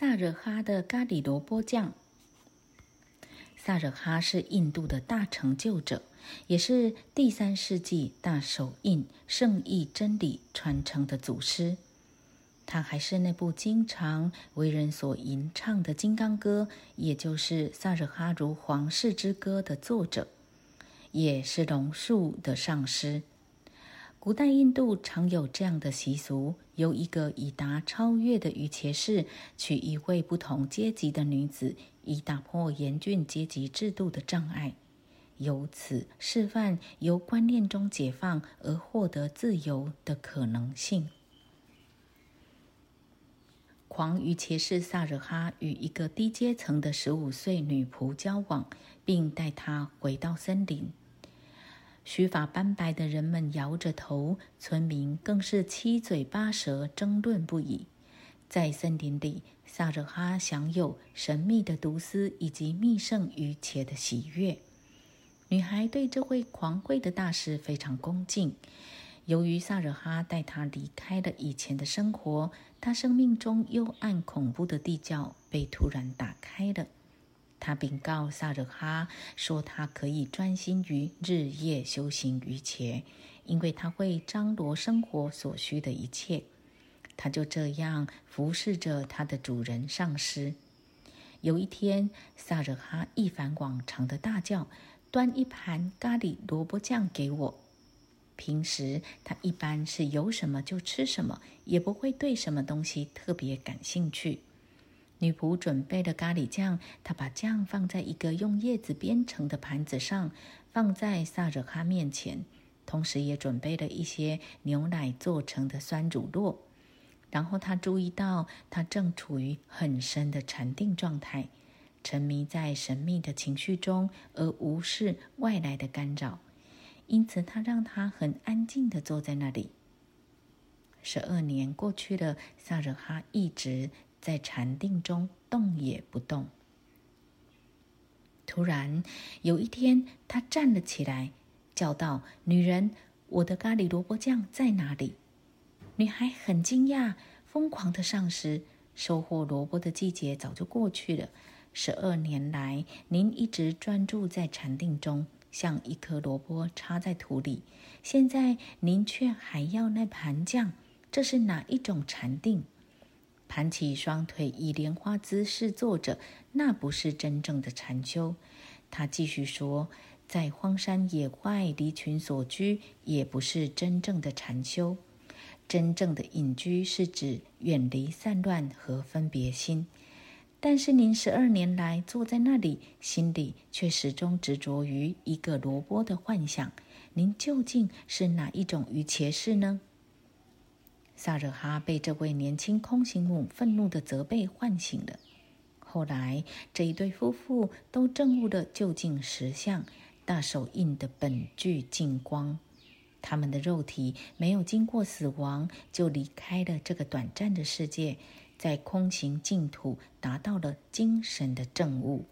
萨惹哈的咖喱萝卜酱。萨惹哈是印度的大成就者，也是第三世纪大手印圣意真理传承的祖师。他还是那部经常为人所吟唱的《金刚歌》，也就是《萨惹哈如皇室之歌》的作者，也是龙树的上师。古代印度常有这样的习俗：由一个已达超越的瑜伽士娶一位不同阶级的女子，以打破严峻阶级制度的障碍，由此示范由观念中解放而获得自由的可能性。狂瑜伽士萨惹哈与一个低阶层的十五岁女仆交往，并带她回到森林。须发斑白的人们摇着头，村民更是七嘴八舌争论不已。在森林里，萨惹哈享有神秘的毒丝以及密圣于伽的喜悦。女孩对这位狂贵的大师非常恭敬。由于萨惹哈带她离开了以前的生活，她生命中幽暗恐怖的地窖被突然打开了。他禀告萨惹哈说：“他可以专心于日夜修行于伽，因为他会张罗生活所需的一切。”他就这样服侍着他的主人上师。有一天，萨惹哈一反往常的大叫：“端一盘咖喱萝卜酱给我！”平时他一般是有什么就吃什么，也不会对什么东西特别感兴趣。女仆准备了咖喱酱，她把酱放在一个用叶子编成的盘子上，放在萨惹哈面前，同时也准备了一些牛奶做成的酸乳酪。然后他注意到，他正处于很深的禅定状态，沉迷在神秘的情绪中，而无视外来的干扰。因此，他让他很安静的坐在那里。十二年过去了，萨惹哈一直。在禅定中动也不动。突然有一天，他站了起来，叫道：“女人，我的咖喱萝卜酱在哪里？”女孩很惊讶，疯狂的上师收获萝卜的季节早就过去了。十二年来，您一直专注在禅定中，像一颗萝卜插在土里。现在您却还要那盘酱，这是哪一种禅定？盘起双腿以莲花姿势坐着，那不是真正的禅修。他继续说，在荒山野外离群所居，也不是真正的禅修。真正的隐居是指远离散乱和分别心。但是您十二年来坐在那里，心里却始终执着于一个萝卜的幻想。您究竟是哪一种于前世呢？萨惹哈被这位年轻空行母愤怒的责备唤醒了。后来，这一对夫妇都证悟了究竟实相——大手印的本具净光。他们的肉体没有经过死亡，就离开了这个短暂的世界，在空行净土达到了精神的证悟。